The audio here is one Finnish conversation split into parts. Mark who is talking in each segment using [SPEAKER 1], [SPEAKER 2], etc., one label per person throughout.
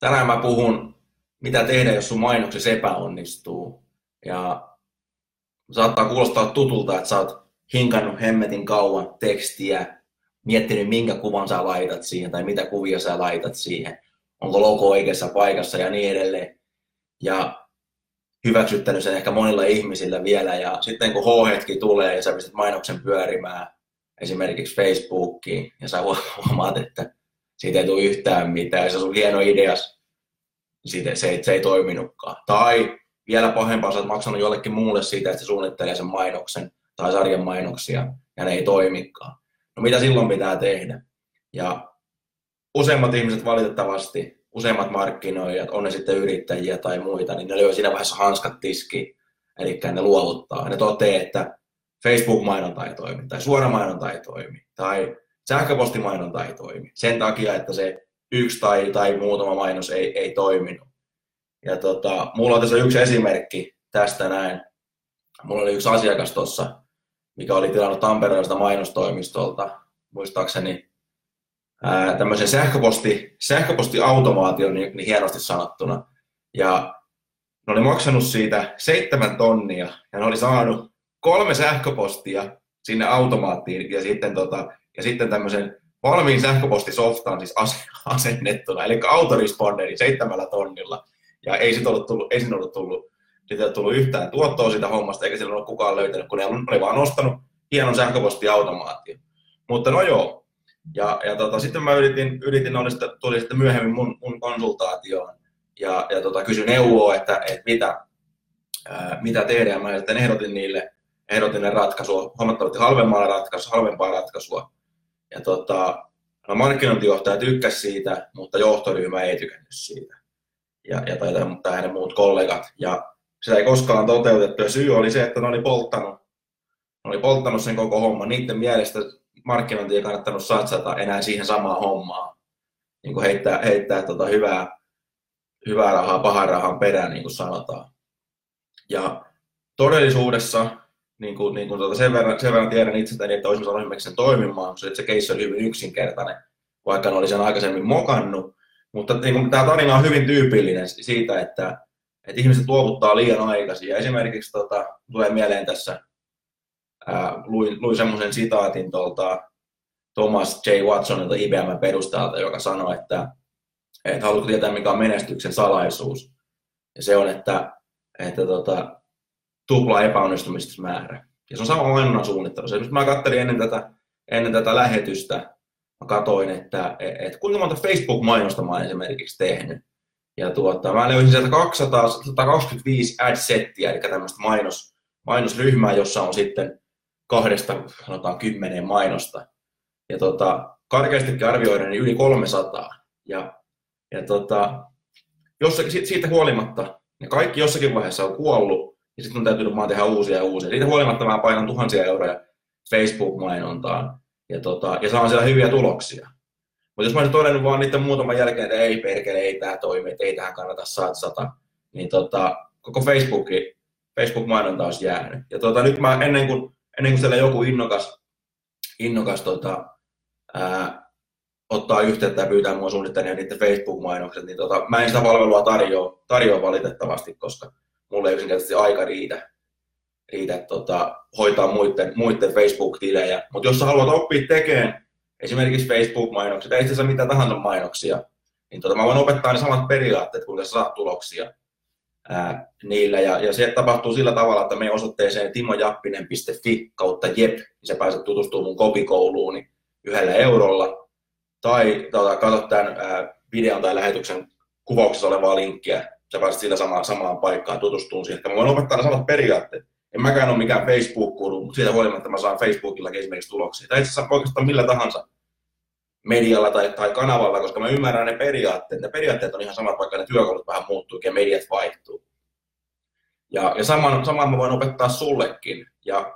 [SPEAKER 1] Tänään mä puhun, mitä tehdä, jos sun mainoksesi epäonnistuu. Ja saattaa kuulostaa tutulta, että sä oot hinkannut hemmetin kauan tekstiä, miettinyt minkä kuvan sä laitat siihen tai mitä kuvia sä laitat siihen, onko logo oikeassa paikassa ja niin edelleen. Ja hyväksyttänyt sen ehkä monilla ihmisillä vielä ja sitten kun H-hetki tulee ja sä pistät mainoksen pyörimään esimerkiksi Facebookiin ja sä huomaat, että siitä ei tule yhtään mitään se on hieno ideas, siitä, se, ei, se ei toiminutkaan. Tai vielä pahempaa, sä oot maksanut jollekin muulle siitä, että se suunnittelee sen mainoksen tai sarjan mainoksia ja ne ei toimikaan. No mitä silloin pitää tehdä? Ja useimmat ihmiset valitettavasti, useimmat markkinoijat, on ne sitten yrittäjiä tai muita, niin ne lyö siinä vaiheessa hanskat tiski, eli ne luovuttaa. Ne toteaa, että Facebook-mainonta ei toimi, tai suoramainonta ei toimi, tai sähköpostimainonta ei toimi. Sen takia, että se yksi tai, tai muutama mainos ei, ei toiminut. Ja tota, mulla on tässä yksi esimerkki tästä näin. Mulla oli yksi asiakas tuossa, mikä oli tilannut Tampereelta mainostoimistolta, muistaakseni ää, tämmöisen sähköposti, sähköpostiautomaation niin, niin hienosti sanottuna. Ja ne oli maksanut siitä seitsemän tonnia ja ne oli saanut kolme sähköpostia sinne automaattiin ja sitten, tota, ja sitten tämmöisen valmiin sähköpostisoftaan siis asennettuna, eli autorisponderi seitsemällä tonnilla. Ja ei sitten ollut tullut, ei ollut tullut, siitä ei tullut yhtään tuottoa siitä hommasta, eikä sillä ole kukaan löytänyt, kun ne oli vaan nostanut hienon sähköpostiautomaatio. Mutta no joo. Ja, ja tota, sitten mä yritin, yritin oli sitten, tuli sitten myöhemmin mun, mun konsultaatioon ja, ja tota, kysyin neuvoa, että, että mitä, ää, mitä tehdä. Ja mä sitten ehdotin niille, ehdotin ne ratkaisua, huomattavasti halvemmalla ratkaisua, halvempaa ratkaisua ja tota, no markkinointijohtaja tykkäsi siitä, mutta johtoryhmä ei tykännyt siitä. Ja, ja tai, tai hänen muut kollegat. Ja sitä ei koskaan toteutettu. Ja syy oli se, että ne oli polttanut, ne oli polttanut sen koko homman. Niiden mielestä markkinointi ei kannattanut satsata enää siihen samaan hommaan. Niin kuin heittää, heittää tota hyvää, hyvää rahaa pahan rahan perään, niin kuin sanotaan. Ja todellisuudessa niin kuin, niin kuin tuota sen, verran, sen verran tiedän itsestäni, että olisin saanut sen toimimaan, koska se case oli hyvin yksinkertainen, vaikka ne oli sen aikaisemmin mokannut. Mutta niin kuin, tämä tarina on hyvin tyypillinen siitä, että, että ihmiset luovuttaa liian aikaisin. Ja esimerkiksi tota, tulee mieleen tässä, ää, luin, luin semmoisen sitaatin tuolta Thomas J. Watsonilta IBM perustajalta, joka sanoi, että, että haluatko tietää, mikä on menestyksen salaisuus. Ja se on, että, että tota, tupla epäonnistumismäärä. Ja se on sama mainonnan suunnittelu. Esimerkiksi mä katselin ennen tätä, ennen tätä lähetystä, mä katsoin, että, että kuinka monta Facebook-mainosta mä olen esimerkiksi tehnyt. Ja tuota, mä löysin sieltä 200, 125 ad-settiä, eli tämmöistä mainos, mainosryhmää, jossa on sitten kahdesta, sanotaan kymmeneen mainosta. Ja tota, karkeastikin arvioiden niin yli 300. Ja, ja tota, jossakin, siitä huolimatta, ne kaikki jossakin vaiheessa on kuollut, ja sitten on täytynyt vaan tehdä uusia ja uusia. Siitä huolimatta mä painan tuhansia euroja Facebook-mainontaan ja, tota, ja saan siellä hyviä tuloksia. Mutta jos mä olisin todennut vaan niiden muutaman jälkeen, että ei perkele, ei tämä toimi, että ei tähän kannata satsata, niin tota, koko Facebooki, Facebook-mainonta olisi jäänyt. Ja tota, nyt mä ennen kuin, ennen kuin siellä joku innokas, innokas tota, ää, ottaa yhteyttä ja pyytää mua suunnittelemaan niiden Facebook-mainokset, niin tota, mä en sitä palvelua tarjoa, tarjoa valitettavasti, koska mulle ei yksinkertaisesti aika riitä, riitä tota, hoitaa muiden, muiden Facebook-tilejä. Mutta jos sä haluat oppia tekemään esimerkiksi Facebook-mainoksia tai itse asiassa mitä tahansa mainoksia, niin tota, mä voin opettaa ne samat periaatteet, kuinka sä saat tuloksia ää, niillä. Ja, ja se tapahtuu sillä tavalla, että me osoitteeseen timojappinen.fi kautta jep, niin sä pääset tutustumaan mun kopikouluun yhdellä eurolla. Tai tota, katsot tämän ää, videon tai lähetyksen kuvauksessa olevaa linkkiä, sä pääset sillä samaan, samaan paikkaan tutustumaan siihen. Mä voin opettaa ne samat periaatteet. En mäkään ole mikään Facebook-kuru, mutta siitä huolimatta mä saan Facebookilla esimerkiksi tuloksia. Tai itse asiassa oikeastaan millä tahansa medialla tai, tai kanavalla, koska mä ymmärrän ne periaatteet. Ne periaatteet on ihan samat, vaikka ne työkalut vähän muuttuu ja mediat vaihtuu. Ja, ja saman, saman mä voin opettaa sullekin. Ja,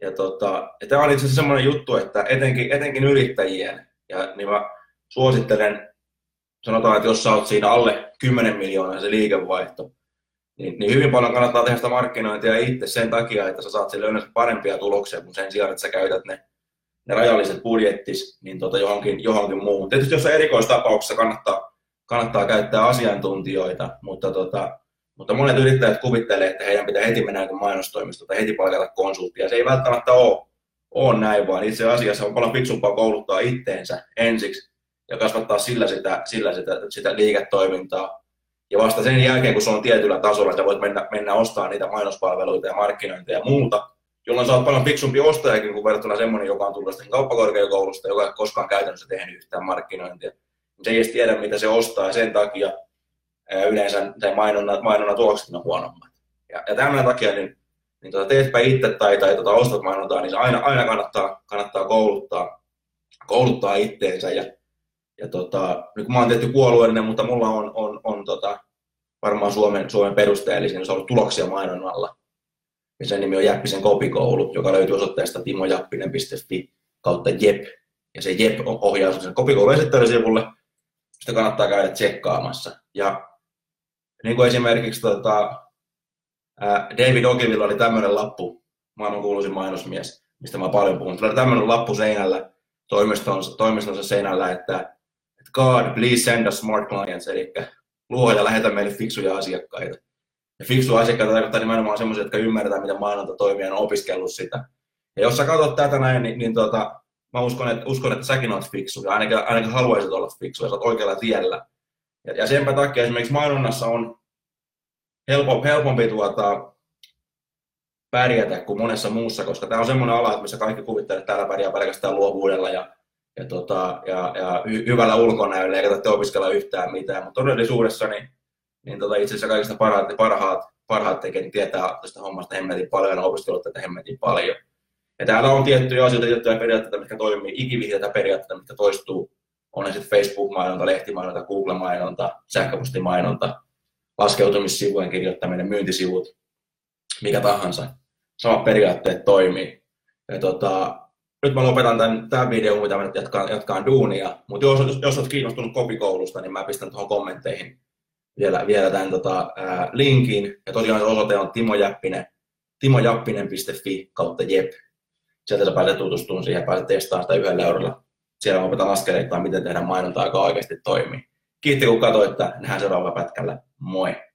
[SPEAKER 1] ja, tota, ja tämä on itse asiassa semmoinen juttu, että etenkin, etenkin yrittäjien, ja niin mä suosittelen, sanotaan, että jos sä oot siinä alle 10 miljoonaa se liikevaihto, niin, niin hyvin paljon kannattaa tehdä sitä markkinointia itse sen takia, että sä saat sille yleensä parempia tuloksia kuin sen sijaan, että sä käytät ne, ne rajalliset budjettis niin tota johonkin, johonkin muuhun. Tietysti jossain erikoistapauksessa kannattaa, kannattaa käyttää asiantuntijoita, mutta, tota, mutta monet yrittäjät kuvittelee, että heidän pitää heti mennä mainostoimistoon tai heti palkata konsulttia. Se ei välttämättä ole, ole näin, vaan itse asiassa on paljon fiksumpaa kouluttaa itteensä ensiksi ja kasvattaa sillä sitä, sillä sitä, sitä liiketoimintaa ja vasta sen jälkeen, kun se on tietyllä tasolla, sä voit mennä, mennä ostamaan niitä mainospalveluita ja markkinointia ja muuta, jolloin sä oot paljon fiksumpi ostajakin kuin verrattuna semmoinen, joka on tullut kauppakorkeakoulusta, joka ei koskaan käytännössä tehnyt yhtään markkinointia. Se ei edes tiedä, mitä se ostaa ja sen takia yleensä se mainonnan, mainonnan tulokset on huonommat. Ja, ja tämän takia niin, niin tuota, teetpä itse tai, tai tuota, ostat mainontaa, niin se aina, aina kannattaa, kannattaa kouluttaa, kouluttaa itteensä. Ja ja tota, kun mä oon tehty puolueellinen, mutta mulla on, on, on tota, varmaan Suomen, Suomen perusteellisin, se on ollut tuloksia mainonnalla. Ja sen nimi on Jäppisen kopikoulu, joka löytyy osoitteesta timojappinen.fi kautta JEP. Ja se JEP ohjaa sen kopikoulun esittelysivulle, sitä kannattaa käydä tsekkaamassa. Ja niin kuin esimerkiksi tota, David Ogilvilla oli tämmöinen lappu, maailman kuuluisin mainosmies, mistä mä paljon puhun. Oli tämmöinen lappu seinällä, toimistonsa, toimistonsa seinällä, että God, please send us smart clients, eli luo ja lähetä meille fiksuja asiakkaita. Ja fiksuja asiakkaita tarkoittaa nimenomaan sellaisia, jotka ymmärretään, miten mainonta toimii ja on opiskellut sitä. Ja jos sä katsot tätä näin, niin, niin tota, mä uskon että, uskon, että säkin olet fiksu ja ainakin, ainakin haluaisit olla fiksu ja sä oot oikealla tiellä. Ja, ja senpä takia esimerkiksi mainonnassa on helpompi, helpompi tuota, pärjätä kuin monessa muussa, koska tämä on semmoinen ala, missä kaikki kuvittelee, että täällä pärjää pelkästään luovuudella ja ja, tota, ja, ja hy, hyvällä ulkonäöllä, eikä tarvitse opiskella yhtään mitään. Mutta todellisuudessa niin, niin tota, itse asiassa kaikista parhaat, parhaat, parhaat tekee, niin tietää tästä hommasta hemmetin paljon ja opiskellut tätä hemmetin paljon. Ja täällä on tiettyjä asioita, tiettyjä periaatteita, mitkä toimii, ikivihreitä periaatteita, mitkä toistuu. On ne sitten Facebook-mainonta, lehtimainonta, Google-mainonta, sähköpostimainonta, laskeutumissivujen kirjoittaminen, myyntisivut, mikä tahansa. Samat periaatteet toimii. Ja tota, nyt mä lopetan tämän, tämän videon, mitä mä nyt jatkaan, jatkaan duunia. Mutta jos, jos, jos olet kiinnostunut kopikoulusta, niin mä pistän tuohon kommentteihin vielä, vielä tämän tota, ää, linkin. Ja tosiaan osoite on timojappinen, timojappinen.fi kautta jep. Sieltä sä pääset tutustumaan siihen, pääset testaamaan sitä yhdellä eurolla. Siellä opetan askeleittain, miten tehdä mainontaa, joka oikeasti toimii. Kiitti kun katsoitte, nähdään seuraavalla pätkällä. Moi!